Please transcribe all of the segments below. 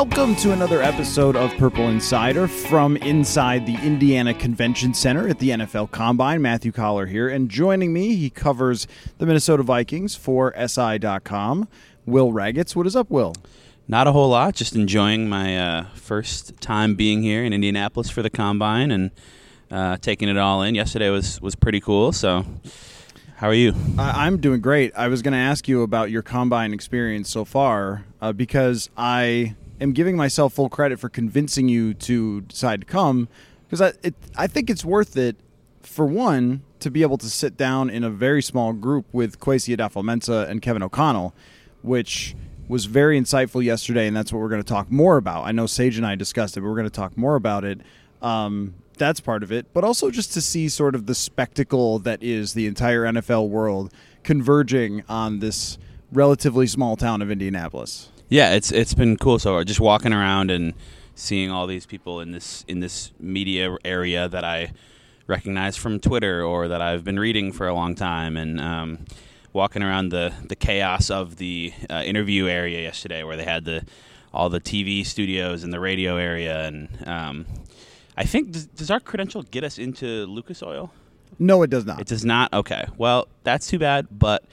Welcome to another episode of Purple Insider from inside the Indiana Convention Center at the NFL Combine. Matthew Coller here, and joining me, he covers the Minnesota Vikings for SI.com. Will Ragatz, what is up, Will? Not a whole lot. Just enjoying my uh, first time being here in Indianapolis for the combine and uh, taking it all in. Yesterday was was pretty cool. So, how are you? I- I'm doing great. I was going to ask you about your combine experience so far uh, because I am giving myself full credit for convincing you to decide to come because I, it, I think it's worth it, for one, to be able to sit down in a very small group with Kwesi Adofo-Mensah and Kevin O'Connell, which was very insightful yesterday, and that's what we're going to talk more about. I know Sage and I discussed it, but we're going to talk more about it. Um, that's part of it, but also just to see sort of the spectacle that is the entire NFL world converging on this relatively small town of Indianapolis. Yeah, it's it's been cool so far. Just walking around and seeing all these people in this in this media area that I recognize from Twitter or that I've been reading for a long time, and um, walking around the the chaos of the uh, interview area yesterday, where they had the all the TV studios and the radio area, and um, I think does, does our credential get us into Lucas Oil? No, it does not. It does not. Okay. Well, that's too bad. But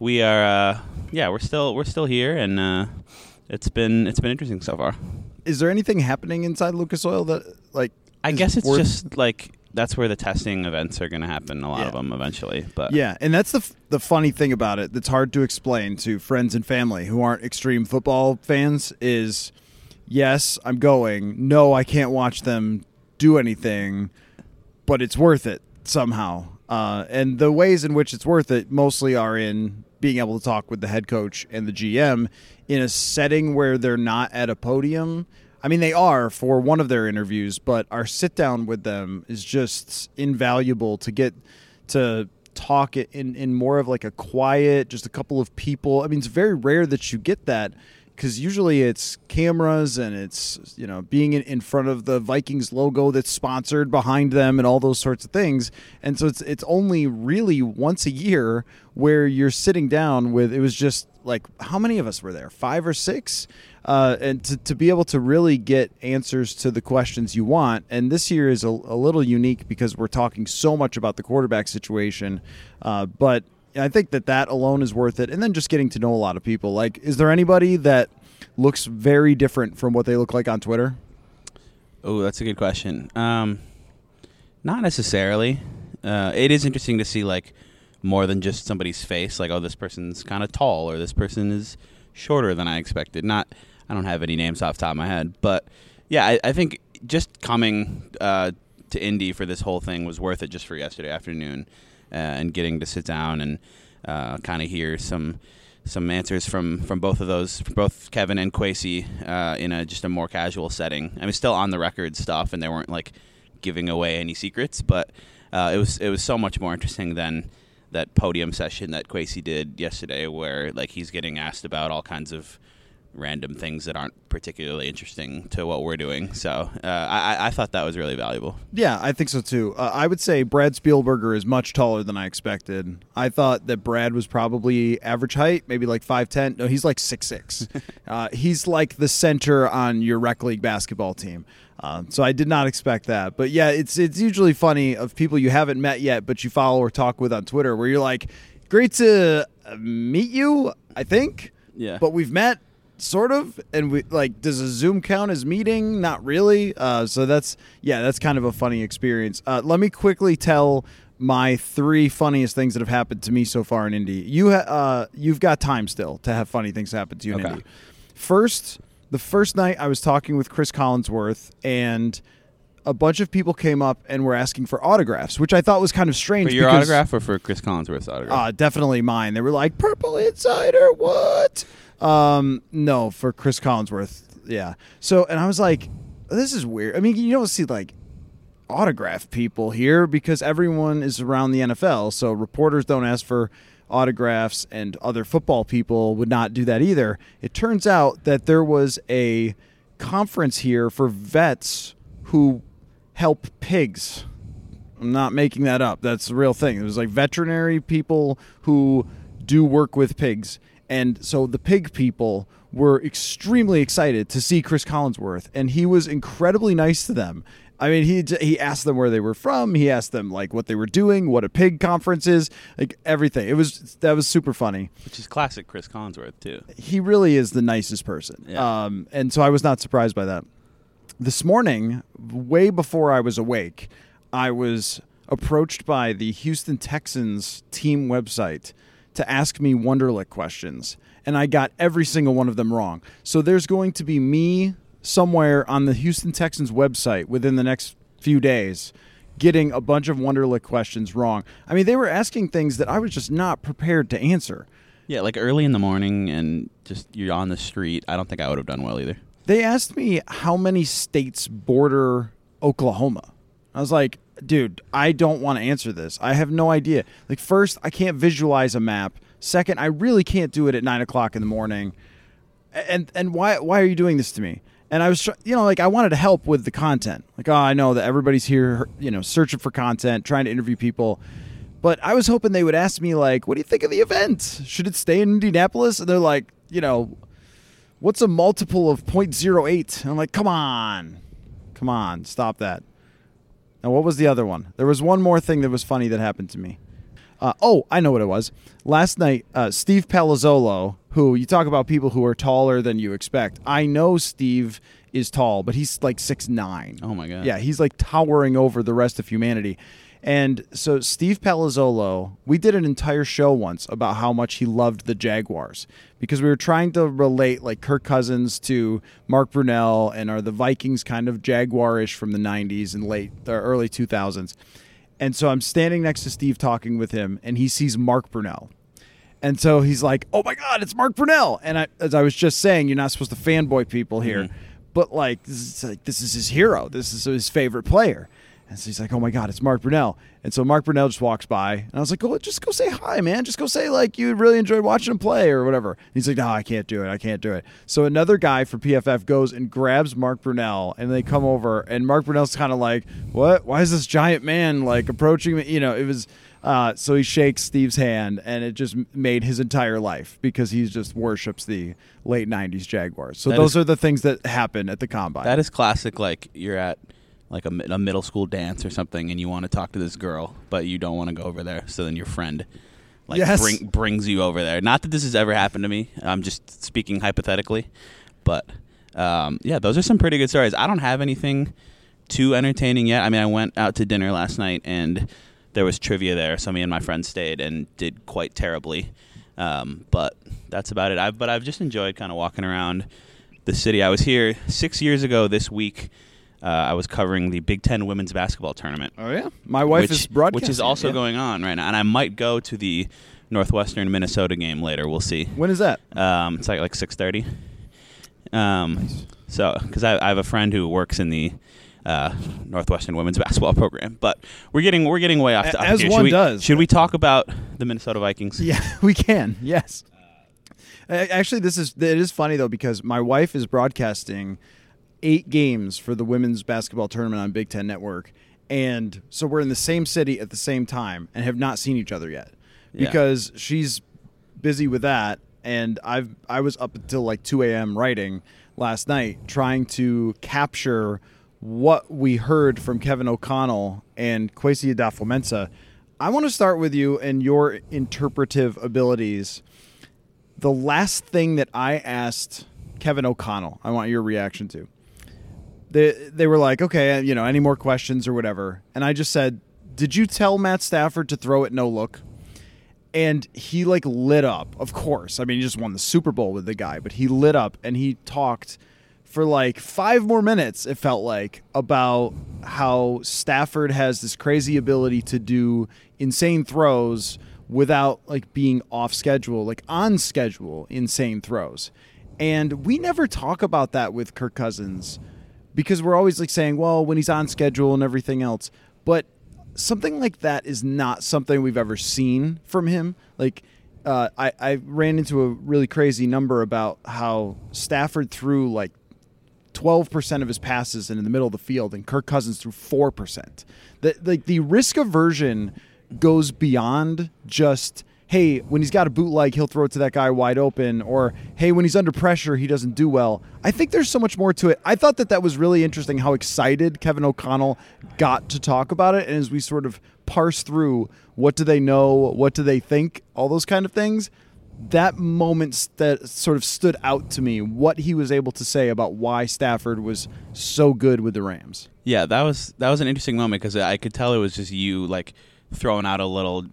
we are. Uh, yeah, we're still we're still here, and uh, it's been it's been interesting so far. Is there anything happening inside Lucas Oil that like? I guess it's worth- just like that's where the testing events are going to happen. A lot of them eventually. But Yeah, and that's the f- the funny thing about it that's hard to explain to friends and family who aren't extreme football fans is yes, I'm going. No, I can't watch them do anything, but it's worth it somehow. Uh, and the ways in which it's worth it mostly are in being able to talk with the head coach and the GM in a setting where they're not at a podium. I mean, they are for one of their interviews, but our sit down with them is just invaluable to get to talk in, in more of like a quiet, just a couple of people. I mean, it's very rare that you get that because usually it's cameras and it's you know being in, front of the Vikings logo that's sponsored behind them and all those sorts of things. And so it's it's only really once a year where you're sitting down with. It was just like how many of us were there? Five or six. Uh, and to, to be able to really get answers to the questions you want. And this year is a, a little unique because we're talking so much about the quarterback situation. Uh, but I think that that alone is worth it. And then just getting to know a lot of people. Like, is there anybody that looks very different from what they look like on Twitter? oh, that's a good question. Um, not necessarily. Uh, it is interesting to see like more than just somebody's face. Like, oh, this person's kind of tall, or this person is shorter than I expected. Not, I don't have any names off the top of my head, but yeah, I, I think just coming uh, to Indy for this whole thing was worth it just for yesterday afternoon, uh, and getting to sit down and uh, kind of hear some some answers from from both of those, from both Kevin and Kwesi, uh, in a just a more casual setting. I mean, still on the record stuff, and they weren't like giving away any secrets, but uh, it was it was so much more interesting than that podium session that Kwesi did yesterday, where like he's getting asked about all kinds of random things that aren't particularly interesting to what we're doing. So uh, I, I thought that was really valuable. Yeah, I think so too. Uh, I would say Brad Spielberger is much taller than I expected. I thought that Brad was probably average height, maybe like 5'10. No, he's like 6'6. uh, he's like the center on your rec league basketball team. Uh, so I did not expect that. But yeah, it's it's usually funny of people you haven't met yet, but you follow or talk with on Twitter, where you're like, "Great to uh, meet you," I think. Yeah. But we've met sort of and we like does a zoom count as meeting not really uh, so that's yeah that's kind of a funny experience uh, let me quickly tell my three funniest things that have happened to me so far in Indy. You ha- uh, you've got time still to have funny things happen to you in Okay. Indy. First, the first night I was talking with Chris Collinsworth and a bunch of people came up and were asking for autographs, which I thought was kind of strange. For your because- autograph or for Chris Collinsworth's autograph? Uh, definitely mine. They were like, Purple Insider, what? Um, no, for Chris Collinsworth. Yeah. So, and I was like, this is weird. I mean, you don't see like autograph people here because everyone is around the NFL. So reporters don't ask for autographs and other football people would not do that either. It turns out that there was a conference here for vets who help pigs. I'm not making that up. That's the real thing. It was like veterinary people who do work with pigs. And so the pig people were extremely excited to see Chris Collinsworth, and he was incredibly nice to them. I mean, he he asked them where they were from. He asked them like what they were doing, what a pig conference is, like everything. It was that was super funny. Which is classic Chris Collinsworth too. He really is the nicest person. Yeah. Um, and so I was not surprised by that. This morning, way before I was awake, I was approached by the Houston Texans team website to ask me Wonderlic questions, and I got every single one of them wrong. So there's going to be me somewhere on the Houston Texans website within the next few days getting a bunch of Wonderlic questions wrong. I mean, they were asking things that I was just not prepared to answer. Yeah, like early in the morning and just you're on the street. I don't think I would have done well either. They asked me how many states border Oklahoma. I was like, dude, I don't want to answer this. I have no idea. Like, first, I can't visualize a map. Second, I really can't do it at nine o'clock in the morning. And and why why are you doing this to me? And I was, you know, like I wanted to help with the content. Like, oh, I know that everybody's here, you know, searching for content, trying to interview people. But I was hoping they would ask me, like, what do you think of the event? Should it stay in Indianapolis? And they're like, you know, what's a multiple of 0.08? And I'm like, come on. Come on. Stop that. Now, what was the other one? There was one more thing that was funny that happened to me. Uh, oh, I know what it was. Last night, uh, Steve Palazzolo, who you talk about people who are taller than you expect. I know Steve is tall, but he's like six nine. Oh my god. Yeah, he's like towering over the rest of humanity. And so Steve Palazzolo, we did an entire show once about how much he loved the Jaguars because we were trying to relate like Kirk Cousins to Mark Brunell and are the Vikings kind of Jaguarish from the 90s and late or early 2000s. And so I'm standing next to Steve talking with him and he sees Mark Brunell. And so he's like, "Oh my God, it's Mark Brunell!" And I, as I was just saying, you're not supposed to fanboy people here, mm-hmm. but like this is like this is his hero. This is his favorite player. And so he's like, "Oh my God, it's Mark Brunell!" And so Mark Brunell just walks by, and I was like, "Go, just go say hi, man. Just go say like you really enjoyed watching him play or whatever." And he's like, "No, I can't do it. I can't do it." So another guy from PFF goes and grabs Mark Brunell, and they come over, and Mark Brunell's kind of like, "What? Why is this giant man like approaching me?" You know, it was. Uh, so he shakes Steve's hand, and it just made his entire life because he just worships the late '90s Jaguars. So That those is- are the things that happen at the combine. That is classic. Like you're at like a, a middle school dance or something, and you want to talk to this girl, but you don't want to go over there. So then your friend like Yes. bring, brings you over there. Not that this has ever happened to me. I'm just speaking hypothetically, but um, yeah, those are some pretty good stories. I don't have anything too entertaining yet. I mean, I went out to dinner last night and there was trivia there, so me and my friends stayed and did quite terribly. Um, but that's about it. I've but I've just enjoyed kind of walking around the city. I was here six years ago this week. Uh, I was covering the Big Ten women's basketball tournament, oh yeah, my wife which, is broadcasting. which is also yeah. going on right now, and I might go to the Northwestern Minnesota game later. We'll see. When is that? Um, it's like like six thirty. Um, so because I, I have a friend who works in the uh, Northwestern women's basketball program, but we're getting we're getting way off. A- as here. one should we, does. Should we talk about the Minnesota Vikings? Yeah, we can. Yes. Actually, this is it is funny though because my wife is broadcasting eight games for the women's basketball tournament on Big Ten Network, and so we're in the same city at the same time and have not seen each other yet Yeah. because she's busy with that, and I've I was up until like two a.m. writing last night trying to capture what we heard from Kevin O'Connell and Kwesi Adofo-Mensah. I want to start with you and your interpretive abilities. The last thing that I asked Kevin O'Connell, I want your reaction to. They they were like, okay, uh, you know, any more questions or whatever, and I just said, Did you tell Matt Stafford to throw it no look? And he like lit up. Of course. I mean, he just won the Super Bowl with the guy, but he lit up and he talked for like five more minutes, it felt like, about how Stafford has this crazy ability to do insane throws without like being off schedule, like on schedule, insane throws. And we never talk about that with Kirk Cousins because we're always like saying, well, when he's on schedule and everything else. But something like that is not something we've ever seen from him. Like, uh, I, I ran into a really crazy number about how Stafford threw like 12% of his passes in the middle of the field and Kirk Cousins threw 4%. The, like the risk aversion goes beyond just hey, when he's got a bootleg, he'll throw it to that guy wide open, or hey, when he's under pressure, he doesn't do well. I think there's so much more to it. I thought that that was really interesting how excited Kevin O'Connell got to talk about it, and as we sort of parse through what do they know, what do they think, all those kind of things. That moment that sort of stood out to me, what he was able to say about why Stafford was so good with the Rams. Yeah, that was that was an interesting moment because I could tell it was just you like throwing out a little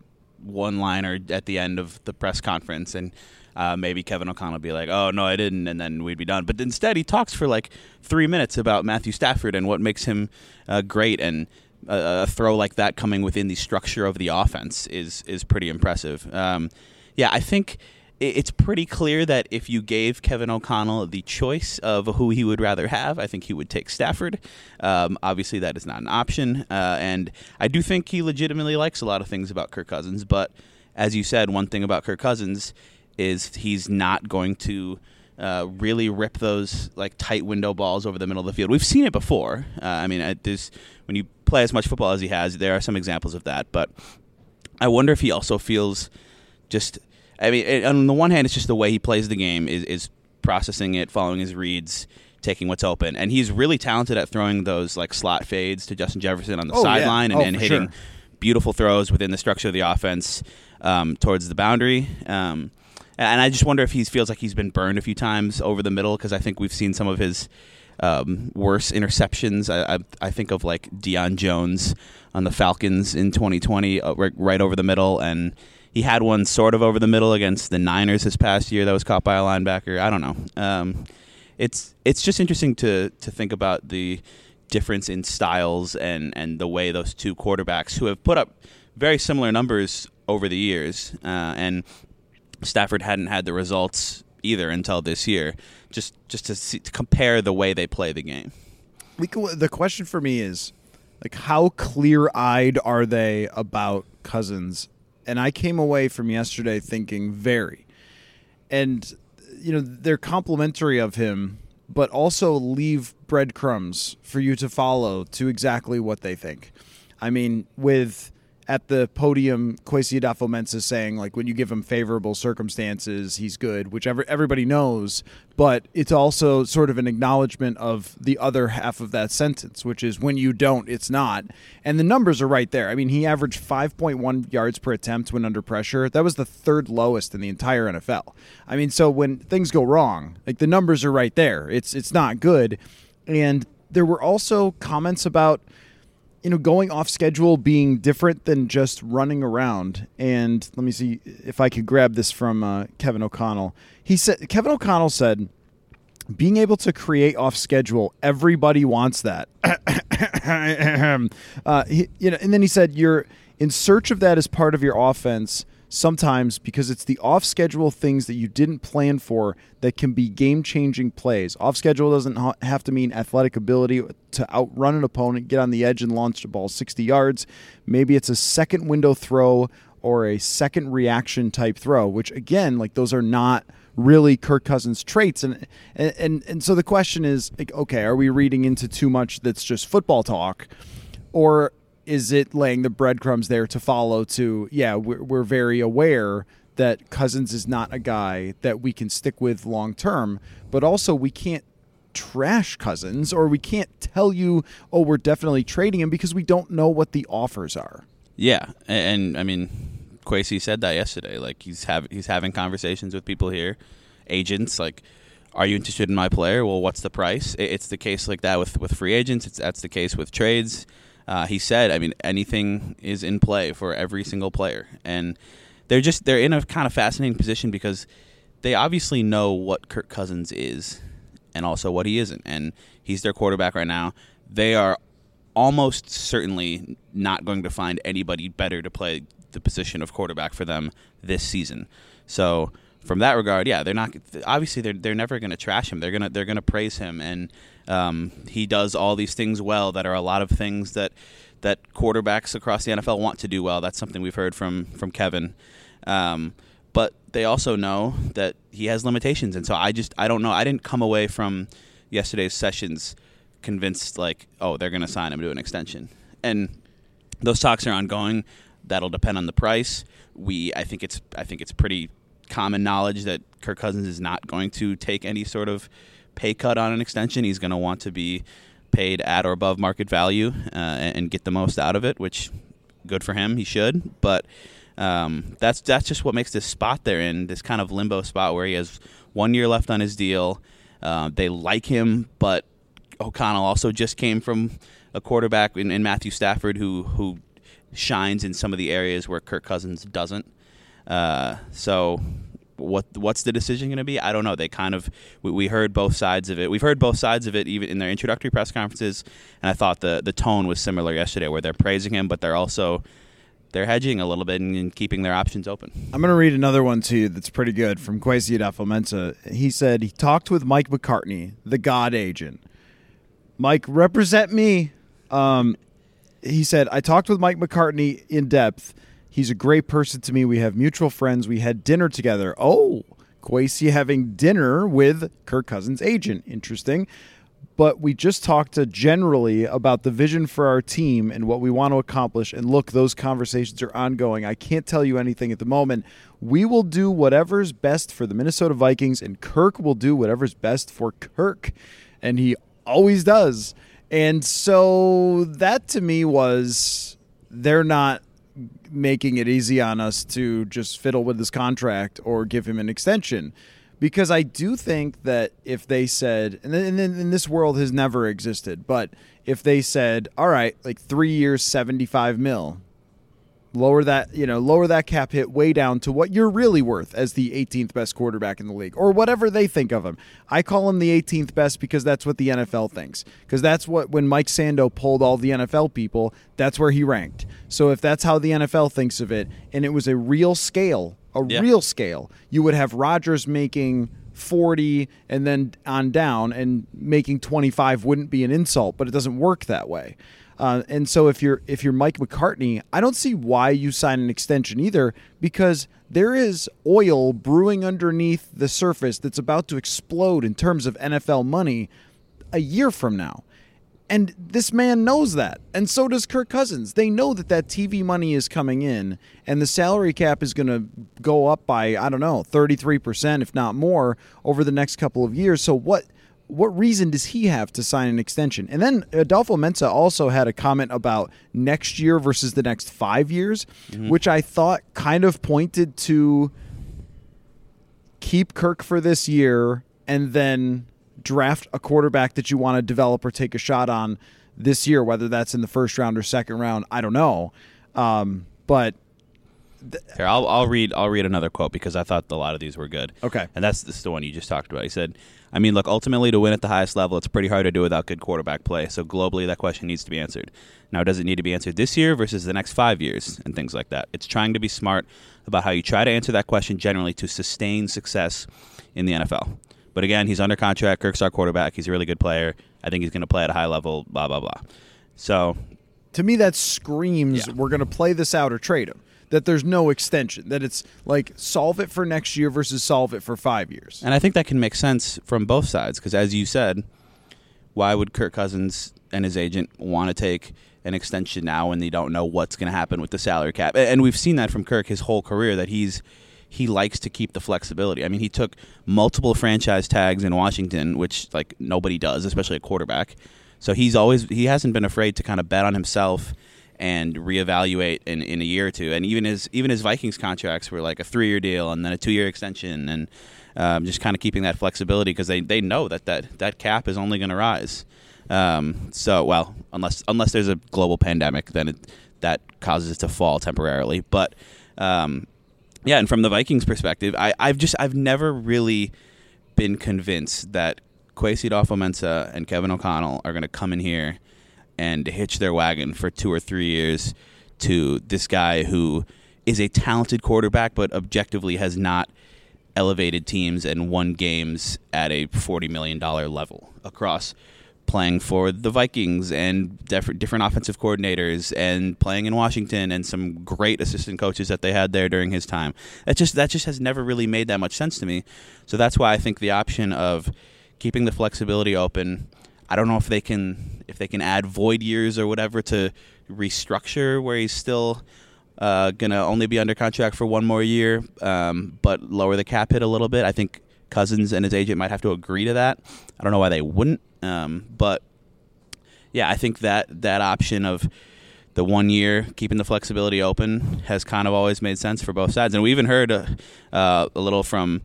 one liner at the end of the press conference and uh, maybe Kevin O'Connell be like, "Oh no, I didn't," and then we'd be done. But instead, he talks for like three minutes about Matthew Stafford and what makes him uh, great, and a, a, throw like that coming within the structure of the offense is is pretty impressive. Um, yeah, I think it's pretty clear that if you gave Kevin O'Connell the choice of who he would rather have, I think he would take Stafford. Um, obviously, that is not an option, uh, and I do think he legitimately likes a lot of things about Kirk Cousins. But as you said, one thing about Kirk Cousins is he's not going to. Uh, really rip those like tight window balls over the middle of the field. We've seen it before. Uh, I mean, there's when you play as much football as he has, there are some examples of that. But I wonder if he also feels just I mean, it, on the one hand, it's just the way he plays the game is, is processing it, following his reads, taking what's open, and he's really talented at throwing those like slot fades to Justin Jefferson on the oh, sideline yeah. oh, and, and hitting sure. beautiful throws within the structure of the offense um, towards the boundary. Um, and I just wonder if he feels like he's been burned a few times over the middle because I think we've seen some of his um, worse interceptions. I, I, I, think of like Deion Jones on the Falcons in 2020, uh, right, right over the middle, and he had one sort of over the middle against the Niners this past year that was caught by a linebacker. I don't know. Um, it's it's just interesting to to think about the difference in styles and and the way those two quarterbacks who have put up very similar numbers over the years uh, and Stafford hadn't had the results either until this year. Just just to, see, to compare the way they play the game. The question for me is like how clear eyed are they about Cousins and I came away from yesterday thinking very. And you know, they're complimentary of him, but also leave breadcrumbs for you to follow to exactly what they think. I mean, with at the podium, Kwesi Adofo-Mensah saying like when you give him favorable circumstances, he's good, which every, everybody knows. But it's also sort of an acknowledgement of the other half of that sentence, which is when you don't, it's not. And the numbers are right there. I mean, he averaged 5.1 yards per attempt when under pressure. That was the third lowest in the entire NFL. I mean, so when things go wrong, like the numbers are right there. It's it's not good. And there were also comments about you know, going off schedule being different than just running around. And let me see if I could grab this from uh, Kevin O'Connell. He said Kevin O'Connell said, being able to create off schedule, everybody wants that. uh, he, you know, and then he said, you're in search of that as part of your offense sometimes because it's the off schedule things that you didn't plan for that can be game changing plays. Off schedule doesn't have to mean athletic ability to outrun an opponent, get on the edge, and launch the ball 60 yards. Maybe it's a second window throw or a second reaction type throw, which again, like those are not really Kirk Cousins traits. And and and, so the question is like, okay, are we reading into too much that's just football talk? Or is it laying the breadcrumbs there to follow to yeah we're, we're very aware that cousins is not a guy that we can stick with long term but also we can't trash cousins or we can't tell you oh we're definitely trading him because we don't know what the offers are. Yeah and, and i mean Kwesi said that yesterday like he's have he's having conversations with people here agents like are you interested in my player? Well what's the price? It's the case like that with with free agents. It's that's the case with trades uh, he said, I mean, anything is in play for every single player, and they're just they're in a kind of fascinating position because they obviously know what Kirk Cousins is and also what he isn't, and he's their quarterback right now. They are almost certainly not going to find anybody better to play the position of quarterback for them this season. So from that regard, yeah, they're not obviously they're they're never going to trash him. They're gonna they're gonna praise him, and um, he does all these things well that are a lot of things that that quarterbacks across the NFL want to do well. That's something we've heard from from Kevin. Um, but they also know that he has limitations, and so I just I don't know. I didn't come away from yesterday's sessions convinced like oh they're going to sign him to an extension, and those talks are ongoing. That'll depend on the price. We I think it's I think it's pretty common knowledge that Kirk Cousins is not going to take any sort of pay cut on an extension. He's going to want to be paid at or above market value uh, and get the most out of it, which good for him. He should, but um, that's that's just what makes this spot they're in, this kind of limbo spot where he has one year left on his deal. Uh, they like him, but O'Connell also just came from a quarterback in, in Matthew Stafford who who shines in some of the areas where Kirk Cousins doesn't. Uh, so what what's the decision going to be? I don't know. They kind of we, we, heard both sides of it. We've heard both sides of it even in their introductory press conferences, and I thought the the tone was similar yesterday, where they're praising him, but they're also they're hedging a little bit and, and keeping their options open. I'm going to read another one to you that's pretty good from Kwesi Adofo-Mensah. He said he talked with Mike McCartney, the God agent. Mike, represent me. Um, he said I talked with Mike McCartney in depth He's a great person to me. We have mutual friends. We had dinner together. Oh, Kwesi having dinner with Kirk Cousins' agent. Interesting. But we just talked generally about the vision for our team and what we want to accomplish. And look, those conversations are ongoing. I can't tell you anything at the moment. We will do whatever's best for the Minnesota Vikings, and Kirk will do whatever's best for Kirk. And he always does. And so that to me was they're not making it easy on us to just fiddle with his contract or give him an extension. Because I do think that if they said, and then in this world has never existed, but if they said, all right, like three years, 75 mil, lower that you know lower that cap hit way down to what you're really worth as the 18th best quarterback in the league or whatever they think of him. I call him the 18th best because that's what the nfl thinks. Because that's what when mike sando polled all the nfl people that's where he ranked. So if that's how the nfl thinks of it and it was a real scale a yeah. real scale you would have rodgers making 40 and then on down and making 25 wouldn't be an insult but it doesn't work that way uh, and so if you're if you're Mike McCartney, I don't see why you sign an extension either because there is oil brewing underneath the surface that's about to explode in terms of NFL money a year from now. And this man knows that. And so does Kirk Cousins. They know that that TV money is coming in and the salary cap is going to go up by I don't know, 33% if not more over the next couple of years. So what what reason does he have to sign an extension? And then Adofo-Mensah also had a comment about next year versus the next five years, mm-hmm. which I thought kind of pointed to keep Kirk for this year and then draft a quarterback that you want to develop or take a shot on this year, whether that's in the first round or second round. I don't know. Um, but th- here I'll, I'll read I'll read another quote because I thought a lot of these were good. Okay, and that's this is the one you just talked about. He said, I mean, look, ultimately, to win at the highest level, it's pretty hard to do without good quarterback play. So globally, that question needs to be answered. Now, does it need to be answered this year versus the next five years and things like that? It's trying to be smart about how you try to answer that question generally to sustain success in the NFL. But again, he's under contract. Kirk's our quarterback. He's a really good player. I think he's going to play at a high level. Blah blah blah. So, to me, that screams yeah. we're going to play this out or trade him that there's no extension, that it's like solve it for next year versus solve it for five years. And I think that can make sense from both sides because, as you said, why would Kirk Cousins and his agent want to take an extension now when they don't know what's going to happen with the salary cap? And we've seen that from Kirk his whole career that he's he likes to keep the flexibility. I mean, he took multiple franchise tags in Washington, which like nobody does, especially a quarterback. So he's always he hasn't been afraid to kind of bet on himself and reevaluate in, in a year or two. And even his even his Vikings contracts were like a three year deal and then a two year extension, and um, just kind of keeping that flexibility because they, they know that, that that cap is only going to rise. Um, so, well, unless unless there's a global pandemic, then it, that causes it to fall temporarily. But um, yeah, and from the Vikings' perspective, I, I've just I've never really been convinced that Kwesi Adofo-Mensah and Kevin O'Connell are going to come in here and hitch their wagon for two or three years to this guy who is a talented quarterback, but objectively has not elevated teams and won games at a $40 million level across playing for the Vikings and different offensive coordinators and playing in Washington and some great assistant coaches that they had there during his time. That just that just has never really made that much sense to me. So that's why I think the option of keeping the flexibility open. I don't know if they can if they can add void years or whatever to restructure where he's still uh, gonna only be under contract for one more year, um, but lower the cap hit a little bit. I think Cousins and his agent might have to agree to that. I don't know why they wouldn't, um, but yeah, I think that that option of the one year keeping the flexibility open has kind of always made sense for both sides. And we even heard uh, uh, a little from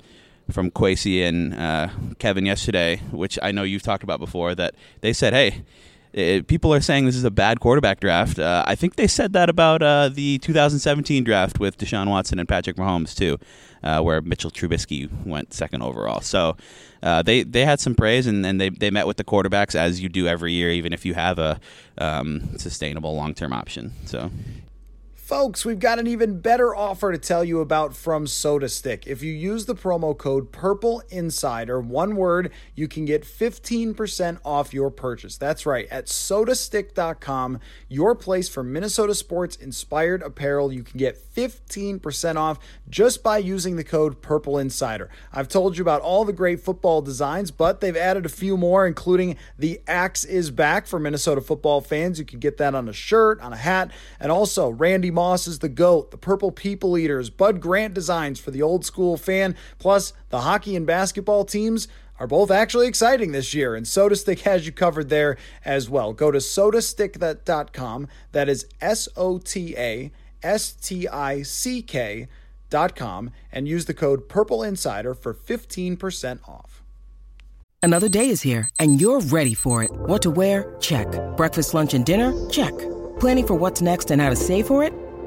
from Kwesi and uh, Kevin yesterday, which I know you've talked about before. That they said, hey it, people are saying this is a bad quarterback draft. Uh, I think they said that about uh, the 2017 draft with Deshaun Watson and Patrick Mahomes too, uh, where Mitchell Trubisky went second overall. So uh, they they had some praise and, and they they met with the quarterbacks as you do every year, even if you have a um, sustainable long term option. So Folks, we've got an even better offer to tell you about from SotaStick. If you use the promo code Purple Insider, one word, you can get 15% off your purchase. That's right, at sotastick.com, your place for Minnesota sports inspired apparel. You can get 15% off just by using the code Purple Insider. I've told you about all the great football designs, but they've added a few more, including the Axe is Back for Minnesota football fans. You can get that on a shirt, on a hat, and also Randy Moss is the GOAT, the Purple People Eaters, Bud Grant designs for the old school fan, plus the hockey and basketball teams are both actually exciting this year, and SotaStick has you covered there as well. Go to sotastick.com. That is S O T A S T I C K dot com and use the code Purple Insider for 15% off. Another day is here, and you're ready for it. What to wear? Check. Breakfast, lunch, and dinner? Check. Planning for what's next and how to save for it?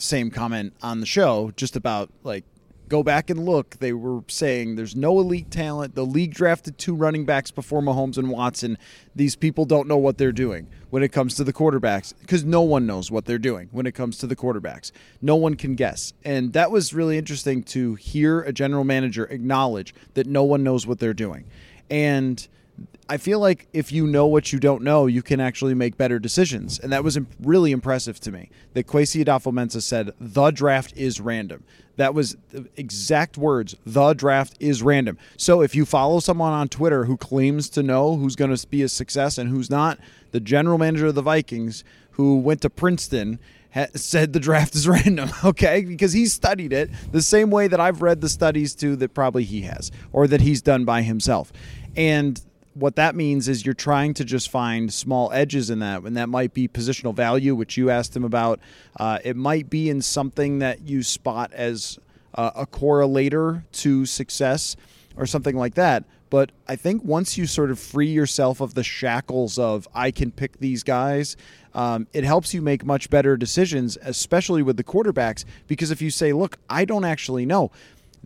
same comment on the show just about like go back and look. They were saying there's no elite talent. The league drafted two running backs before Mahomes and Watson. These people don't know what they're doing when it comes to the quarterbacks because no one knows what they're doing when it comes to the quarterbacks. No one can guess. And that was really interesting to hear a general manager acknowledge that no one knows what they're doing. And I feel like if you know what you don't know, you can actually make better decisions. And that was really impressive to me that Kwesi Adofo-Mensah said, the draft is random. That was exact words. The draft is random. So if you follow someone on Twitter who claims to know who's going to be a success and who's not, the general manager of the Vikings, who went to Princeton, said the draft is random, okay? Because he studied it the same way that I've read the studies too that probably he has or that he's done by himself. And what that means is you're trying to just find small edges in that, and that might be positional value, which you asked him about. Uh, it might be in something that you spot as uh, a correlator to success or something like that. But I think once you sort of free yourself of the shackles of I can pick these guys, um, it helps you make much better decisions, especially with the quarterbacks. Because if you say, "Look, I don't actually know,"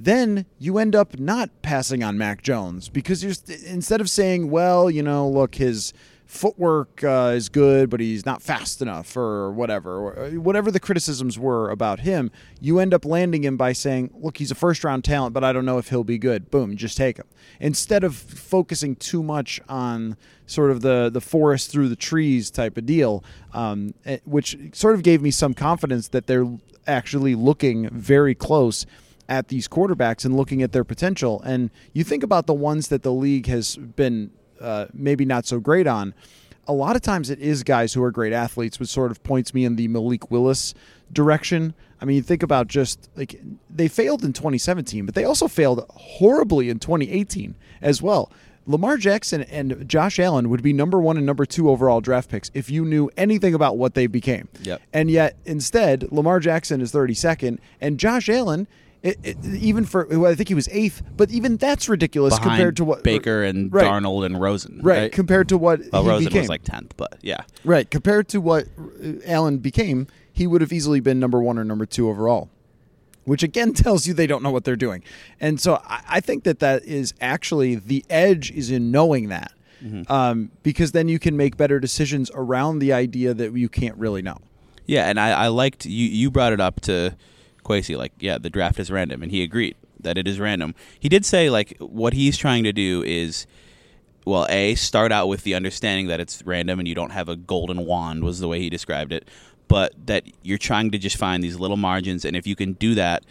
then you end up not passing on Mac Jones because you're instead of saying, well, you know, look, his footwork uh, is good, but he's not fast enough or whatever, or uh, whatever the criticisms were about him, you end up landing him by saying, look, he's a first round talent, but I don't know if he'll be good. Boom, just take him. Instead of focusing too much on sort of the, the forest through the trees type of deal, um, eh, which sort of gave me some confidence that they're actually looking very close at these quarterbacks and looking at their potential. And you think about the ones that the league has been uh, maybe not so great on. a lot of times it is guys who are great athletes, which sort of points me in the Malik Willis direction. I mean, you think about just like they failed in 2017, but they also failed horribly in 2018 as well. Lamar Jackson and Josh Allen would be number one and number two overall draft picks if you knew anything about what they became. Yep. And yet, instead, Lamar Jackson is 32nd, and Josh Allen, it, it, even for well, I think he was eighth, but even that's ridiculous Behind compared to what Baker and right, Darnold and Rosen. right, Right. compared to what well, Rosen became. was like tenth, but yeah. Right, compared to what uh, Allen became, he would have easily been number one or number two overall, which again tells you they don't know what they're doing. And so I, I think that that is actually the edge is in knowing that, um, because then you can make better decisions around the idea that you can't really know. Yeah, and I, I liked you. You brought it up to Kwesi, like, yeah, the draft is random, and he agreed that it is random. He did say like what he's trying to do is, well, a start out with the understanding that it's random and you don't have a golden wand was the way he described it, but that you're trying to just find these little margins, and if you can do that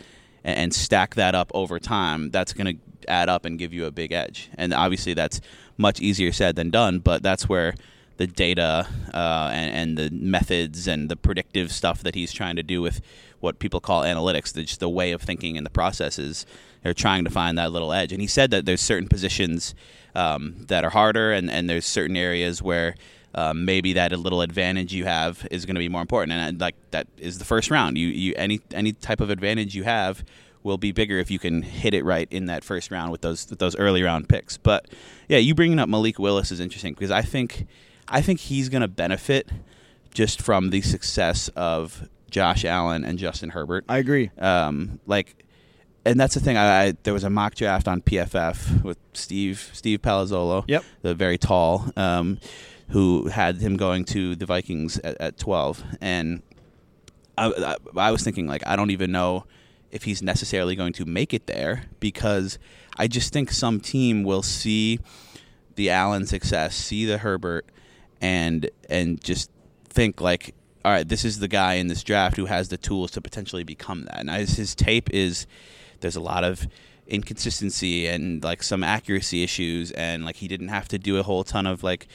and, stack that up over time, that's going to add up and give you a big edge. And obviously, that's much easier said than done, but that's where the data uh, and, and the methods and the predictive stuff that he's trying to do with what people call analytics, the, just the way of thinking and the processes. They're trying to find that little edge. And he said that there's certain positions um, that are harder, and, and there's certain areas where um, maybe that little advantage you have is going to be more important. And uh, like that is the first round. You, you any any type of advantage you have will be bigger if you can hit it right in that first round with those with those early round picks. But yeah, you bringing up Malik Willis is interesting because I think I think he's going to benefit just from the success of Josh Allen and Justin Herbert. I agree. Um, like, and that's the thing. I, I there was a mock draft on PFF with Steve Steve Palazzolo. Yep. the very tall, um, who had him going to the Vikings at, at twelve, and I, I, I was thinking like I don't even know if he's necessarily going to make it there because I just think some team will see the Allen success, see the Herbert, and and just think like, all right, this is the guy in this draft who has the tools to potentially become that. And his tape is, there's a lot of inconsistency and like some accuracy issues, and like he didn't have to do a whole ton of like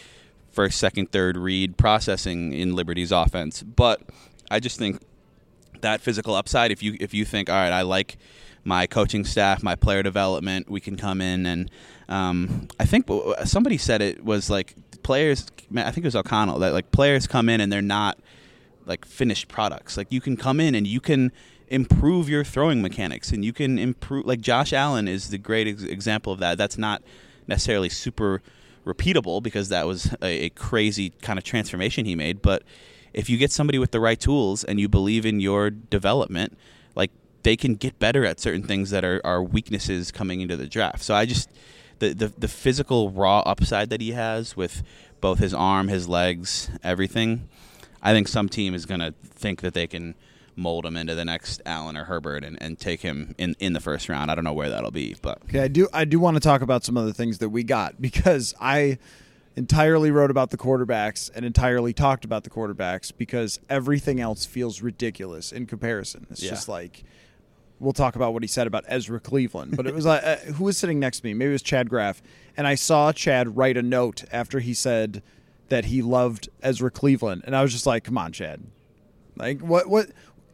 first, second, third read processing in Liberty's offense. But I just think that physical upside, if you if you think, all right, I like my coaching staff, my player development, we can come in and um, I think somebody said it was like players. I think it was O'Connell that like players come in and they're not like finished products. Like you can come in and you can improve your throwing mechanics and you can improve. Like Josh Allen is the great ex- example of that. That's not necessarily super repeatable because that was a, a crazy kind of transformation he made, but if you get somebody with the right tools and you believe in your development, like they can get better at certain things that are, are weaknesses coming into the draft. So I just the, the the physical raw upside that he has with both his arm, his legs, everything. I think some team is going to think that they can mold him into the next Allen or Herbert and, and take him in, in the first round. I don't know where that'll be, but Okay, I do I do want to talk about some other things that we got because I entirely wrote about the quarterbacks and entirely talked about the quarterbacks because everything else feels ridiculous in comparison. It's Yeah. just like we'll talk about what he said about Ezra Cleveland, but it was like uh, who was sitting next to me? Maybe it was Chad Graff, and I saw Chad write a note after he said that he loved Ezra Cleveland, and I was just like, "Come on, Chad! Like what what."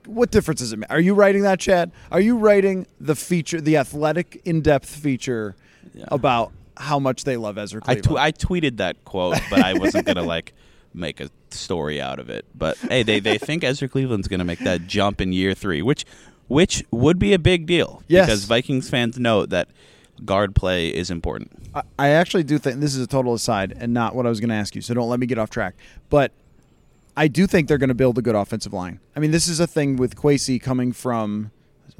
What difference does it make? Are you writing that, Chad? Are you writing the feature, the athletic in-depth feature Yeah. about how much they love Ezra I, Cleveland? tw- I tweeted that quote, but I wasn't gonna like make a story out of it. But hey, they, they think Ezra Cleveland's gonna make that jump in year three, which which would be a big deal Yes. because Vikings fans know that guard play is important. I, I actually do think this is a total aside and not what I was going to ask you, so don't let me get off track. But I do think they're going to build a good offensive line. I mean, this is a thing with Kwesi coming from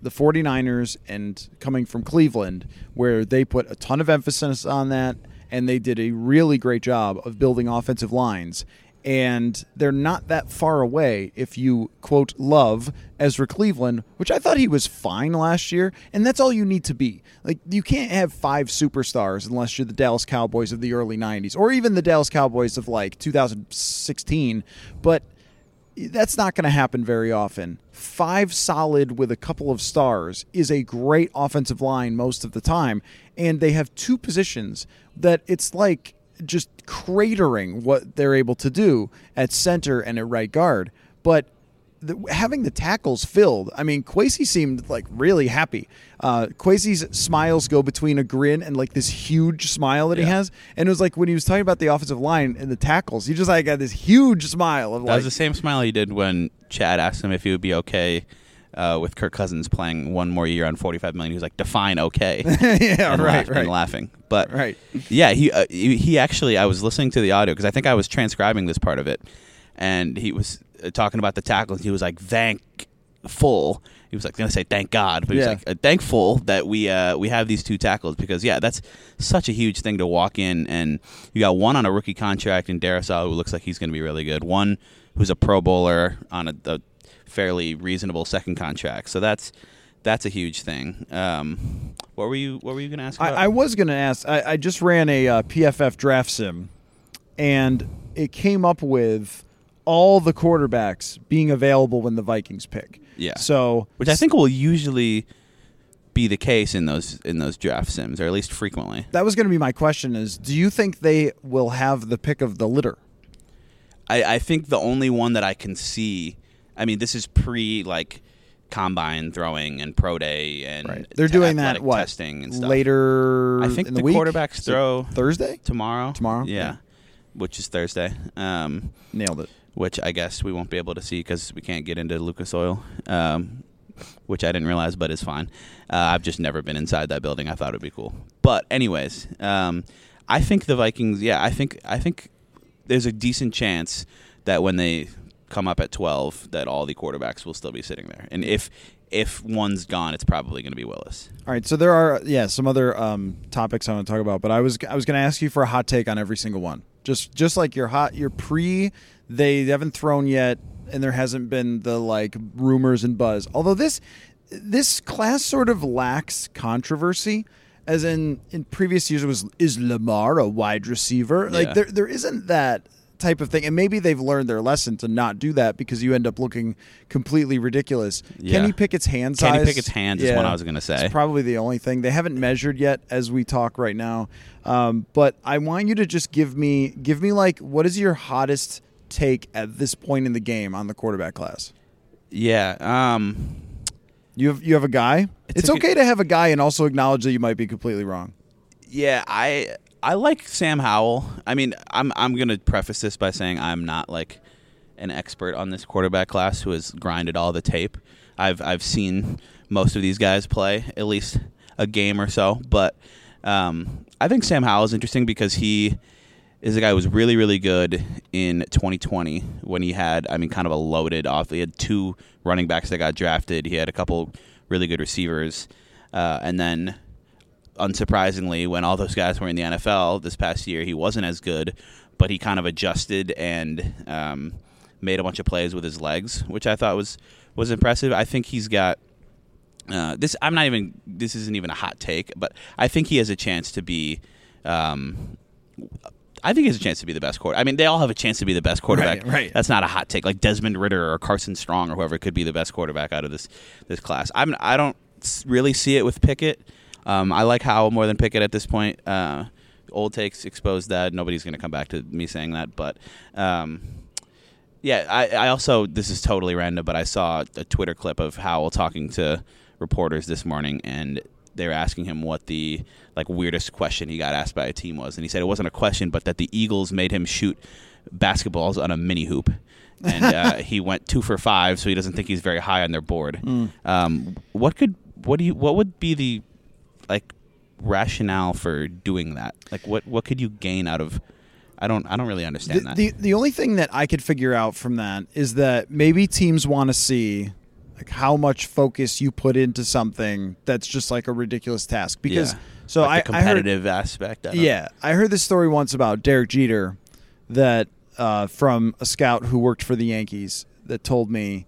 the 49ers and coming from Cleveland, where they put a ton of emphasis on that, and they did a really great job of building offensive lines. And they're not that far away if you, quote, love Ezra Cleveland, which I thought he was fine last year. And that's all you need to be. Like, you can't have five superstars unless you're the Dallas Cowboys of the early 90s or even the Dallas Cowboys of like 2016. But that's not going to happen very often. Five solid with a couple of stars is a great offensive line most of the time. And they have two positions that it's like just cratering what they're able to do at center and at right guard. But the, having the tackles filled, I mean, Kwesi seemed like really happy. Uh, Kwesi's smiles go between a grin and like this huge smile that he has, and it was like when he was talking about the offensive line and the tackles, he just like got this huge smile of That like, was the same smile he did when Chad asked him if he would be okay uh, with Kirk Cousins playing one more year on 45 million. He was like, "Define okay." yeah, and right, laugh- right, and laughing. But right. yeah, he uh, he actually I was listening to the audio because I think I was transcribing this part of it, and he was uh, talking about the tackles. He was like, "Thankful." He was like going to say "Thank God," but he Yeah. was like, uh, "Thankful that we uh, we have these two tackles because yeah, that's such a huge thing to walk in and you got one on a rookie contract in Darrisaw who looks like he's going to be really good. One who's a Pro Bowler on a, a fairly reasonable second contract. So that's that's a huge thing. Um, what were you What were you going to ask? About? I, I was going to ask. I, I just ran a uh, PFF draft sim, and it came up with all the quarterbacks being available when the Vikings pick. Yeah. So, which I think will usually be the case in those in those draft sims, or at least frequently. that was going to be my question: Is do you think they will have the pick of the litter? I, I think the only one that I can see, I mean, this is pre like combine throwing and pro day and They're te- doing that what testing and stuff later. I think in the, the, week? quarterbacks throw Thursday. tomorrow. Tomorrow? yeah, Yeah. which is Thursday. Um, Nailed it. which I guess we won't be able to see because we can't get into Lucas Oil, um, which I didn't realize, but is fine. Uh, I've just never been inside that building. I thought it'd be cool, but anyways, um, I think the Vikings. Yeah, I think I think there's a decent chance that when they come up at 12, that all the quarterbacks will still be sitting there, and if if one's gone, it's probably going to be Willis. All right, so there are yeah some other um, topics I want to talk about, but I was I was going to ask you for a hot take on every single one. Just just like your hot your pre they haven't thrown yet, and there hasn't been the like rumors and buzz. Although this this class sort of lacks controversy, as in in previous years it was is Lamar a wide receiver? Yeah. Like there there isn't that type of thing, and maybe they've learned their lesson to not do that because you end up looking completely ridiculous. Yeah. Kenny Pickett's hand size. Kenny Pickett's hands is what I was gonna say. It's probably the only thing they haven't measured yet as we talk right now. Um, but I want you to just give me give me like what is your hottest take at this point in the game on the quarterback class? Yeah. Um, You have you have a guy. It's It's, a good- okay to have a guy and also acknowledge that you might be completely wrong. Yeah, I I like Sam Howell. I mean, I'm I'm gonna preface this by saying I'm not like an expert on this quarterback class who has grinded all the tape. I've I've seen most of these guys play at least a game or so, but um, I think Sam Howell is interesting because he is a guy who was really really good in 2020 when he had I mean kind of a loaded off. He had two running backs that got drafted. He had a couple really good receivers, uh, and then unsurprisingly, when all those guys were in the NFL this past year, he wasn't as good, but he kind of adjusted and um, made a bunch of plays with his legs, which I thought was was impressive. I think he's got uh, this. I'm not even. This isn't even a hot take, but I think he has a chance to be. Um, I think he has a chance to be the best quarter. I mean, they all have a chance to be the best quarterback. Right, right. That's not a hot take. Like Desmond Ridder or Carson Strong or whoever could be the best quarterback out of this this class. I'm. I don't really see it with Pickett. Um, I like Howell more than Pickett at this point. Uh, old takes exposed that. Nobody's going to come back to me saying that, but. Um, yeah, I, I also this is totally random, but I saw a Twitter clip of Howell talking to reporters this morning, and they were asking him what the like weirdest question he got asked by a team was, and he said it wasn't a question, but that the Eagles made him shoot basketballs on a mini hoop, and uh, he went two for five, so he doesn't think he's very high on their board. Um, what could what do you what would be the like rationale for doing that? Like what what could you gain out of? I don't I don't really understand The, that. the the only thing that I could figure out from that is that maybe teams want to see like how much focus you put into something that's just like a ridiculous task because Yeah. so like the I, I heard competitive aspect. Of it. Yeah, I heard this story once about Derek Jeter that uh, from a scout who worked for the Yankees that told me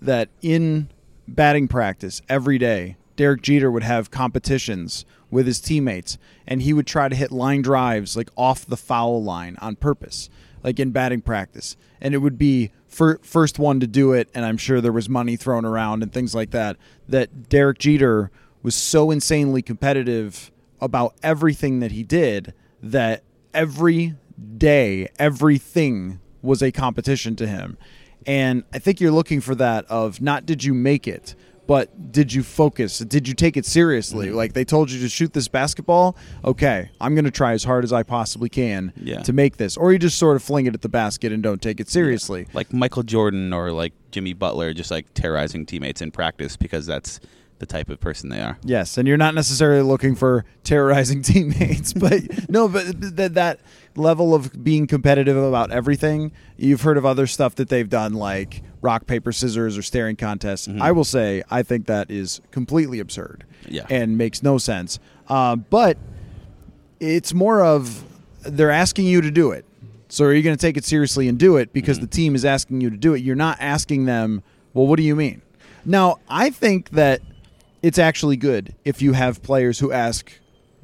that in batting practice every day, Derek Jeter would have competitions with his teammates and he would try to hit line drives like off the foul line on purpose, like in batting practice. And it would be fir- first one to do it, and I'm sure there was money thrown around and things like that. That Derek Jeter was so insanely competitive about everything that he did that every day, everything was a competition to him. And I think you're looking for that of not did you make it, but did you focus? Did you take it seriously? Mm-hmm. Like they told you to shoot this basketball, okay, I'm going to try as hard as I possibly can Yeah. to make this. Or you just sort of fling it at the basket and don't take it seriously. like Michael Jordan or like Jimmy Butler, just like terrorizing teammates in practice because that's the type of person they are. Yes, and you're not necessarily looking for terrorizing teammates, but no, but that that level of being competitive about everything. You've heard of other stuff that they've done, like rock paper scissors or staring contests. I will say, I think that is completely absurd, Yeah. and makes no sense. Uh, but it's more of they're asking you to do it. So are you going to take it seriously and do it because the team is asking you to do it? You're not asking them, well, what do you mean? Now, I think that it's actually good if you have players who ask,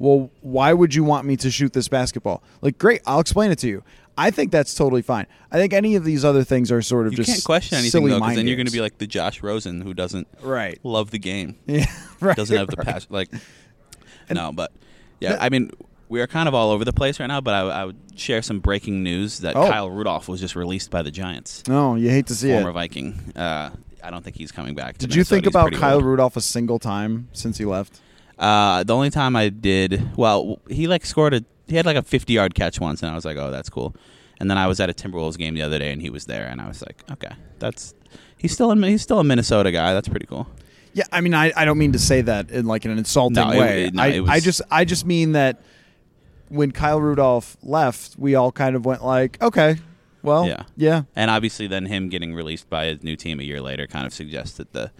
well, why would you want me to shoot this basketball? Like, great, I'll explain it to you. I think that's totally fine. I think any of these other things are sort of You just can't question anything though, because then you're going to be like the Josh Rosen who doesn't right, love the game, yeah, right, doesn't have the right. passion. Like, no, but yeah, I mean, we are kind of all over the place right now. But I, I would share some breaking news that Oh. Kyle Rudolph was just released by the Giants, No, you hate to see former it. Viking. Uh, I don't think he's coming back. Did you think about Kyle old. Rudolph a single time since he left? Uh, the only time I did, well, he like scored a, he had like a 50 yard catch once, and I was like, oh, that's cool. And then I was at a Timberwolves game the other day, and he was there, and I was like, okay, that's he's still in, he's still a Minnesota guy. That's pretty cool. Yeah, I mean, I, I don't mean to say that in like in an insulting No, it- way. it- no, I, it was- I just I just mean that when Kyle Rudolph left, we all kind of went like, okay, well, Yeah. yeah, And obviously, then him getting released by his new team a year later kind of suggests that the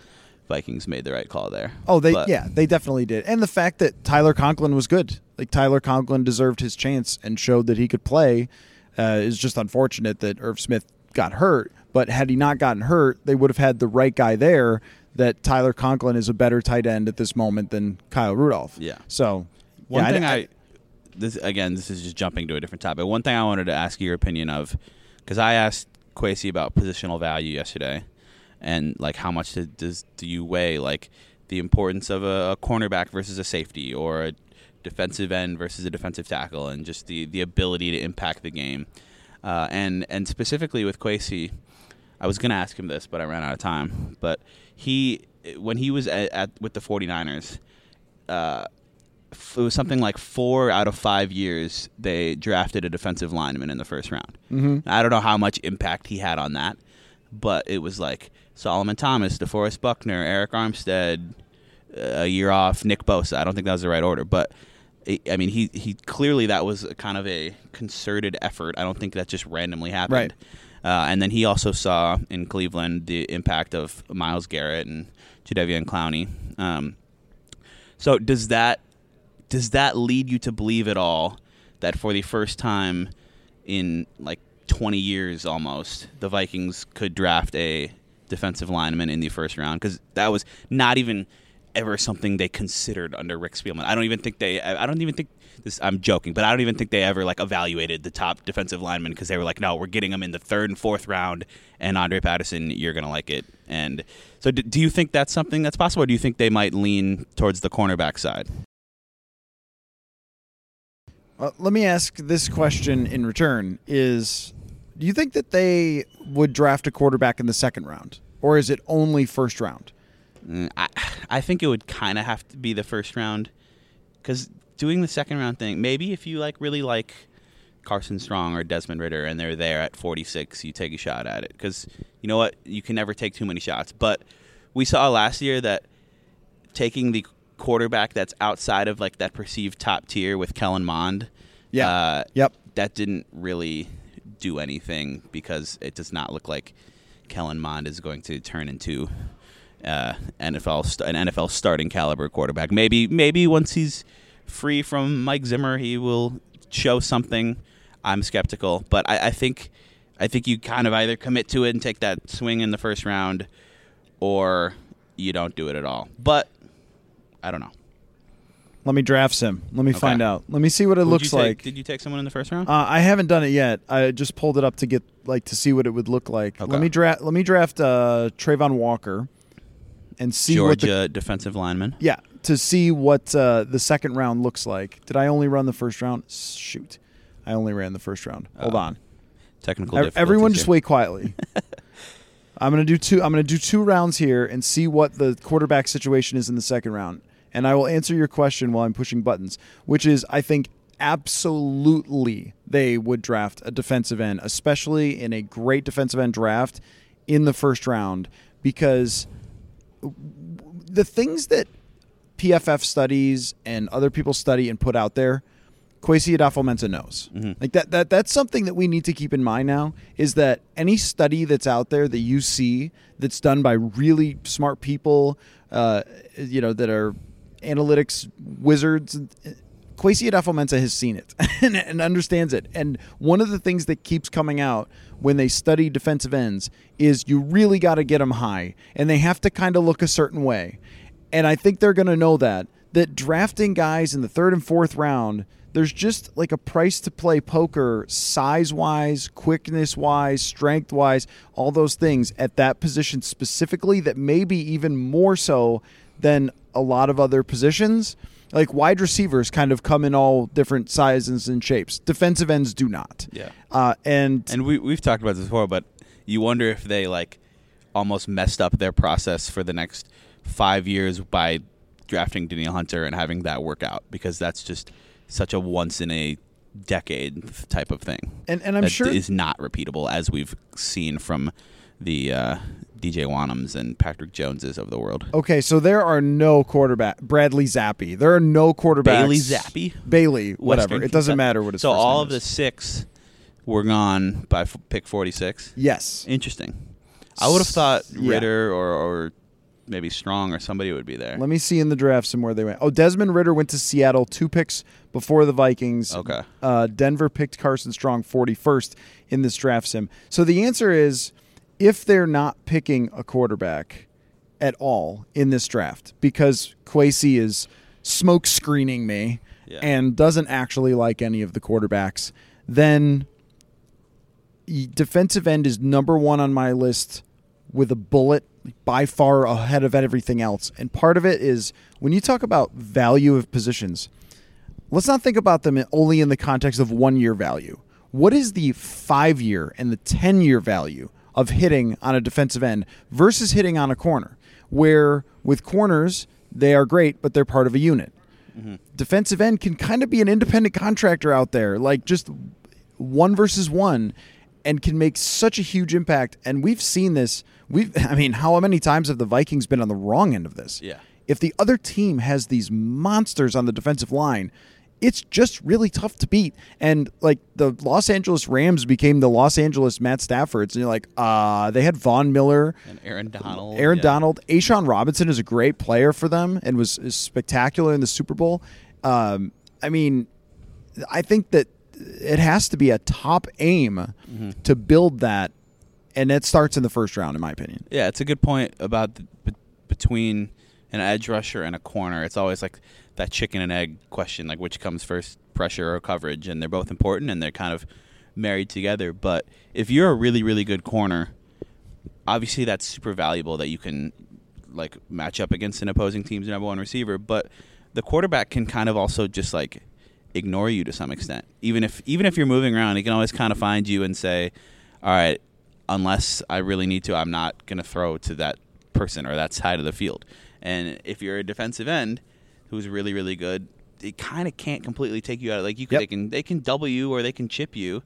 Vikings made the right call there. Oh, they But- yeah, they definitely did. And the fact that Tyler Conklin was good, like Tyler Conklin deserved his chance and showed that he could play, uh, is just unfortunate that Irv Smith got hurt. But had he not gotten hurt, they would have had the right guy there. That Tyler Conklin is a better tight end at this moment than Kyle Rudolph. Yeah. So One yeah, thing I, this again, this is just jumping to a different topic. One thing I wanted to ask your opinion of, because I asked Kwesi about positional value yesterday, and like how much do, does do you weigh like the importance of a, a cornerback versus a safety or a defensive end versus a defensive tackle, and just the the ability to impact the game, uh, and and specifically with Kwesi. I was going to ask him this, but I ran out of time. But he, when he was at, at with the 49ers, uh, f- it was something like four out of five years they drafted a defensive lineman in the first round. Mm-hmm. I don't know how much impact he had on that, but it was like Solomon Thomas, DeForest Buckner, Arik Armstead, uh, a year off, Nick Bosa. I don't think that was the right order, but I I mean, he he clearly that was a kind of a concerted effort. I don't think that just randomly happened. Right. Uh, and then he also saw in Cleveland the impact of Myles Garrett and Jadeveon Clowney. Um, so does that does that lead you to believe at all that for the first time in like 20 years almost, the Vikings could draft a defensive lineman in the first round? Because that was not even ever something they considered under Rick Spielman. I don't even think they. I don't even think this. I'm joking, but I don't even think they ever like evaluated the top defensive lineman because they were like, no, we're getting him in the third and fourth round, and Andre Patterson, you're gonna like it. And so, d- do you think that's something that's possible, or do you think they might lean towards the cornerback side? Uh, let me ask this question in return: Is do you think that they would draft a quarterback in the second round, or is it only first round? Mm, I, I think it would kind of have to be the first round because doing the second round thing, maybe if you like really like Carson Strong or Desmond Ridder and they're there at 46, you take a shot at it because you know what, you can never take too many shots. But we saw last year that taking the quarterback that's outside of like that perceived top tier with Kellen Mond, Yeah. uh, Yep. that didn't really do anything because it does not look like Kellen Mond is going to turn into uh, NFL st- an NFL starting caliber quarterback. Maybe maybe once he's free from Mike Zimmer, he will show something. I'm skeptical, but I, I think I think you kind of either commit to it and take that swing in the first round, or you don't do it at all. But I don't know. Let me draft him. Let me Okay. find out. Let me see what it Who'd looks take- like. Did you take someone in the first round? Uh, I haven't done it yet. I just pulled it up to get like to see what it would look like. Okay. Let me draft. Let me draft uh, Travon Walker, and see what the Georgia defensive lineman. yeah to see what uh, the second round looks like. Did I only run the first round? Shoot. I only ran the first round. Hold Oh. on. Technical difficulties Everyone just here. wait quietly. I'm gonna do two. I'm gonna do two rounds here and see what the quarterback situation is in the second round, and I will answer your question while I'm pushing buttons, which is I think absolutely they would draft a defensive end, especially in a great defensive end draft in the first round, because the things that PFF studies and other people study and put out there, Kwesi Adofo-Mensah knows. Like that, that that's something that we need to keep in mind now is that any study that's out there that you see that's done by really smart people, uh, you know, that are analytics wizards, Kwesi Adofo-Mensah has seen it and, and understands it. And one of the things that keeps coming out when they study defensive ends is you really got to get them high, and they have to kind of look a certain way. And I think they're going to know that that drafting guys in the third and fourth round, there's just like a price to play poker, size wise, quickness wise, strength wise, all those things at that position specifically that maybe even more so than a lot of other positions. Like wide receivers kind of come in all different sizes and shapes. Defensive ends do not. Yeah. Uh, and, And we we've talked about this before, but you wonder if they like almost messed up their process for the next five years by drafting Danielle Hunter and having that work out because that's just such a once in a decade type of thing. and, and I'm that sure is not repeatable as we've seen from the uh, DJ Wonnums and Patrick Joneses of the world. Okay, so there are no quarterback. Bradley Zappe. There are no quarterbacks. Bailey Zappe? Bailey, whatever. Western it doesn't matter what his So all of the six were gone by f- pick forty six. Yes. Interesting. I would have thought Yeah. Ridder or, or maybe Strong or somebody would be there. Let me see in the draft some where they went. Oh, Desmond Ridder went to Seattle two picks before the Vikings. Okay. Uh, Denver picked Carson Strong 41st in this draft sim. So the answer is if they're not picking a quarterback at all in this draft because Kwesi is smoke screening me Yeah. and doesn't actually like any of the quarterbacks, then defensive end is number one on my list with a bullet by far ahead of everything else. And part of it is when you talk about value of positions, let's not think about them only in the context of one year value. What is the five year and the 10 year value of hitting on a defensive end versus hitting on a corner? Where with corners, they are great, but they're part of a unit. Mm-hmm. Defensive end can kind of be an independent contractor out there, like just one versus one, and can make such a huge impact. And we've seen this. We've, I mean, how many times have the Vikings been on the wrong end of this? Yeah. if the other team has these monsters on the defensive line, it's just really tough to beat. And like the Los Angeles Rams became the Los Angeles Matt Staffords, and you're like, uh, they had Von Miller, and Aaron Donald. Aaron yeah. Donald, A'Shawn Robinson is a great player for them and was spectacular in the Super Bowl. Um, I mean, I think that it has to be a top aim Mm-hmm. to build that, and it starts in the first round, in my opinion. Yeah, it's a good point about the, be- between an edge rusher and a corner. It's always like that chicken and egg question, like which comes first, pressure or coverage, and they're both important and they're kind of married together. But if you're a really, really good corner, obviously that's super valuable that you can like match up against an opposing team's number one receiver. But the quarterback can kind of also just like ignore you to some extent. Even if even if you're moving around, he can always kind of find you and say, "All right, unless I really need to, I'm not going to throw to that person or that side of the field." And if you're a defensive end who's really really good, they kind of can't completely take you out. Like you, Yep. they can they can double you or they can chip you,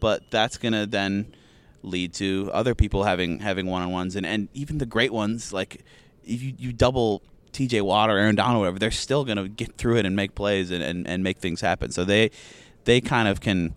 but that's going to then lead to other people having having one on ones and and even the great ones like if you you double TJ Watt or Aaron Donald, or whatever, they're still going to get through it and make plays and, and, and make things happen. So they they kind of can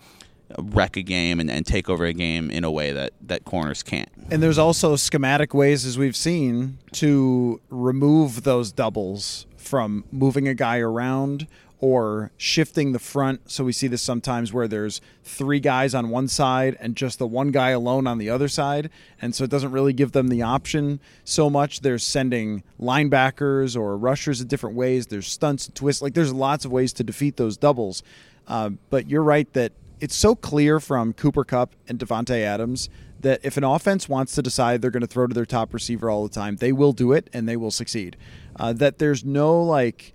wreck a game and, and take over a game in a way that, that corners can't. And there's also schematic ways, as we've seen, to remove those doubles from moving a guy around or shifting the front. So we see this sometimes where there's three guys on one side and just the one guy alone on the other side. And so it doesn't really give them the option so much. They're sending linebackers or rushers in different ways. There's stunts and twists. Like there's lots of ways to defeat those doubles. Uh, but you're right that it's so clear from Cooper Kupp and Davante Adams that if an offense wants to decide they're going to throw to their top receiver all the time, they will do it and they will succeed. Uh, that there's no like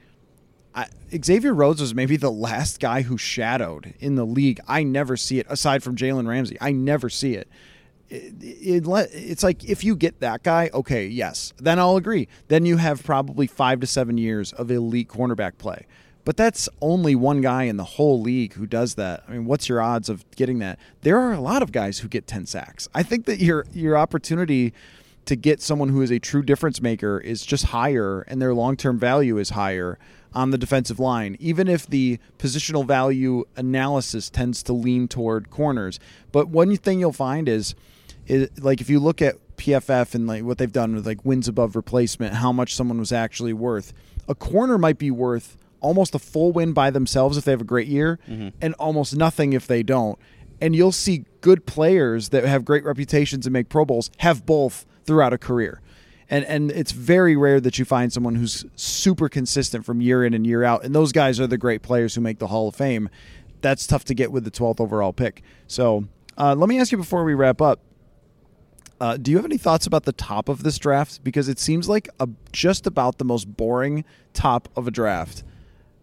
I, Xavier Rhodes was maybe the last guy who shadowed in the league. I never see it aside from Jalen Ramsey. I never see it. It, it, it. It's like if you get that guy, okay, yes, then I'll agree. Then you have probably five to seven years of elite cornerback play. But that's only one guy in the whole league who does that. I mean, what's your odds of getting that? There are a lot of guys who get 10 sacks. I think that your your opportunity to get someone who is a true difference maker is just higher and their long-term value is higher on the defensive line, even if the positional value analysis tends to lean toward corners. But one thing you'll find is, is like if you look at PFF and like what they've done with like wins above replacement, how much someone was actually worth. A corner might be worth almost a full win by themselves if they have a great year, mm-hmm. and almost nothing if they don't. And you'll see good players that have great reputations and make Pro Bowls have both throughout a career. And and it's very rare that you find someone who's super consistent from year in and year out. And those guys are the great players who make the Hall of Fame. That's tough to get with the 12th overall pick. So uh, let me ask you before we wrap up. Uh, do you have any thoughts about the top of this draft? Because it seems like a, just about the most boring top of a draft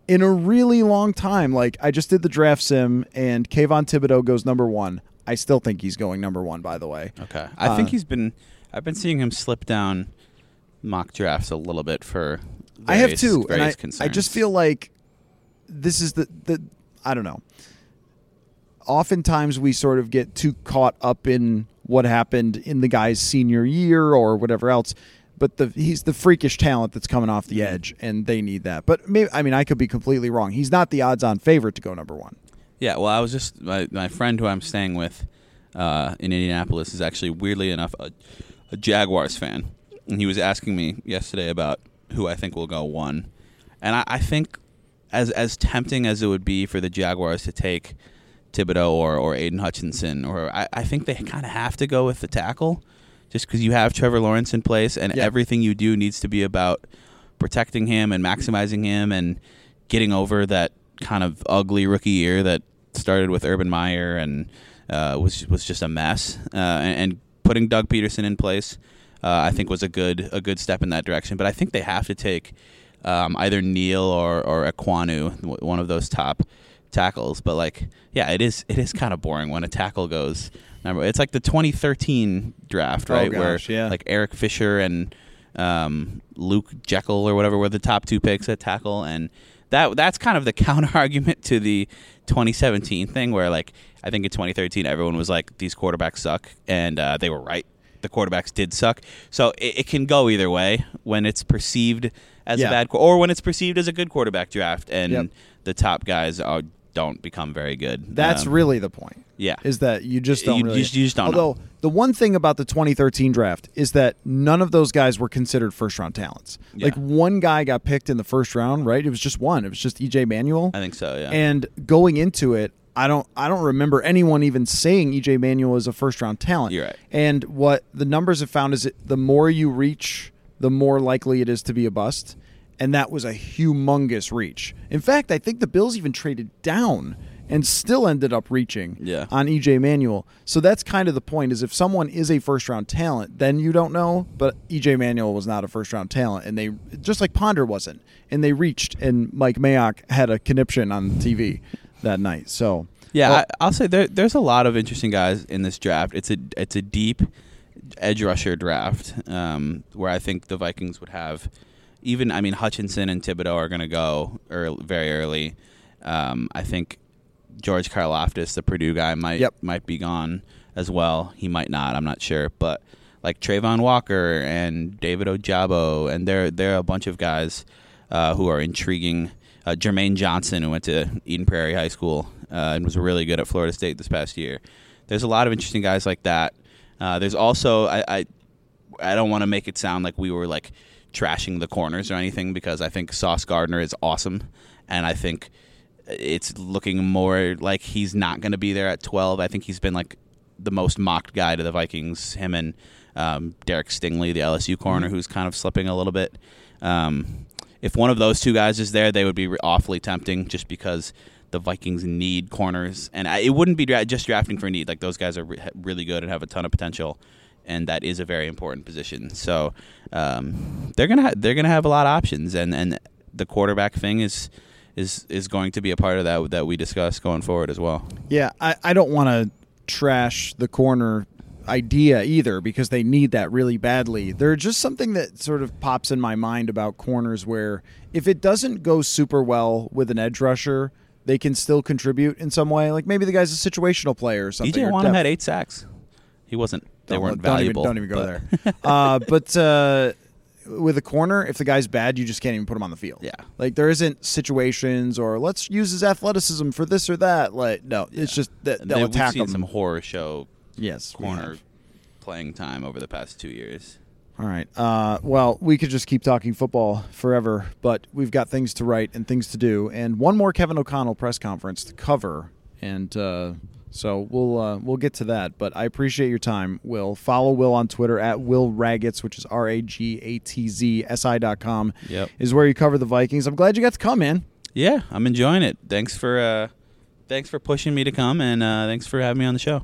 in a really long time. Like I just did the draft sim, and Kayvon Thibodeaux goes number one. I still think he's going number one. By the way, okay. I uh, think he's been. I've been seeing him slip down mock drafts a little bit for. Various, I have too, and I, concerns. I just feel like this is the the. I don't know. Oftentimes we sort of get too caught up in what happened in the guy's senior year or whatever else but the he's the freakish talent that's coming off the edge, and they need that. But maybe I mean I could be completely wrong. He's not the odds-on favorite to go number one. Yeah, well, I was just my my friend who I'm staying with uh, in Indianapolis is actually weirdly enough a, a Jaguars fan, and he was asking me yesterday about who I think will go one, and I, I think as as tempting as it would be for the Jaguars to take Thibodeaux or, or Aidan Hutchinson, or I, I think they kind of have to go with the tackle just because you have Trevor Lawrence in place, and yeah. everything you do needs to be about protecting him and maximizing him and getting over that kind of ugly rookie year that started with Urban Meyer and uh, was was just a mess. Uh, and, and, putting Doug Pederson in place, uh, I think was a good a good step in that direction. But I think they have to take um, either Neal or or Ekwonu, one of those top tackles. But like, yeah, it is it is kind of boring when a tackle goes number. It's like the 2013 draft, oh, right? Oh, gosh, Where yeah. like Eric Fisher and um, Luke Joeckel or whatever were the top two picks at tackle, and that that's kind of the counter argument to the 2017 thing, where like I think in 2013 everyone was like these quarterbacks suck, and uh, they were right. The quarterbacks did suck, so it, it can go either way when it's perceived as yeah. a bad or when it's perceived as a good quarterback draft, and yep. the top guys are don't become very good. That's um, really the point. Yeah, is that you just don't you, really. You, you just don't. Although know. the one thing about the 2013 draft is that none of those guys were considered first round talents. Yeah. Like one guy got picked in the first round, right? It was just one. It was just EJ Manuel. I think so. Yeah. And going into it, I don't I don't remember anyone even saying EJ Manuel is a first round talent. You're right. And what the numbers have found is that the more you reach, the more likely it is to be a bust. And that was a humongous reach. In fact, I think the Bills even traded down and still ended up reaching yeah. on EJ Manuel. So that's kind of the point is if someone is a first round talent, then you don't know. But EJ Manuel was not a first round talent, and they just like Ponder wasn't, and they reached, and Mike Mayock had a conniption on TV that night. So yeah, well, I, will say there, there's a lot of interesting guys in this draft. It's a it's a deep edge rusher draft um, where I think the Vikings would have even I mean Hutchinson and Thibodeaux are going to go early, very early. Um, I think George Karlaftis, the Purdue guy, might yep. might be gone as well. He might not. I'm not sure, but like Travon Walker and David Ojabo, and there there are a bunch of guys uh, who are intriguing. Uh, Jermaine Johnson, who went to Eden Prairie High School uh, and was really good at Florida State this past year. There's a lot of interesting guys like that. Uh, there's also I I, I don't want to make it sound like we were like trashing the corners or anything because I think Sauce Gardner is awesome, and I think it's looking more like he's not going to be there at 12. I think he's been like the most mocked guy to the Vikings. Him and um, Derek Stingley, the LSU corner, mm-hmm. who's kind of slipping a little bit. Um, if one of those two guys is there, they would be awfully tempting just because the Vikings need corners, and I, it wouldn't be dra- just drafting for need. Like those guys are re- really good and have a ton of potential, and that is a very important position. So um, they're gonna ha- they're gonna have a lot of options, and and the quarterback thing is is is going to be a part of that that we discuss going forward as well. Yeah, I, I don't want to trash the corner idea either because they need that really badly. There's just something that sort of pops in my mind about corners where if it doesn't go super well with an edge rusher, they can still contribute in some way. Like maybe the guy's a situational player or something. DJ Wonnum had eight sacks. He wasn't. They Don't- weren't don't valuable. Even, don't even go but- there. uh, but uh, with a corner, if the guy's bad, you just can't even put him on the field. Yeah. like there isn't situations or let's use his athleticism for this or that. Like no, it's just that they'll they- attack we've seen him. some horror show yes, corner playing time over the past two years. All right. Uh, well, we could just keep talking football forever, but we've got things to write and things to do, and one more Kevin O'Connell press conference to cover, and uh, so we'll uh, we'll get to that. But I appreciate your time, Will. Follow Will on Twitter at Will Ragatz, which is R A G A T Z S I dot com. Yep. is where you cover the Vikings. I'm glad you got to come in. Yeah, I'm enjoying it. Thanks for uh, thanks for pushing me to come, and uh, thanks for having me on the show.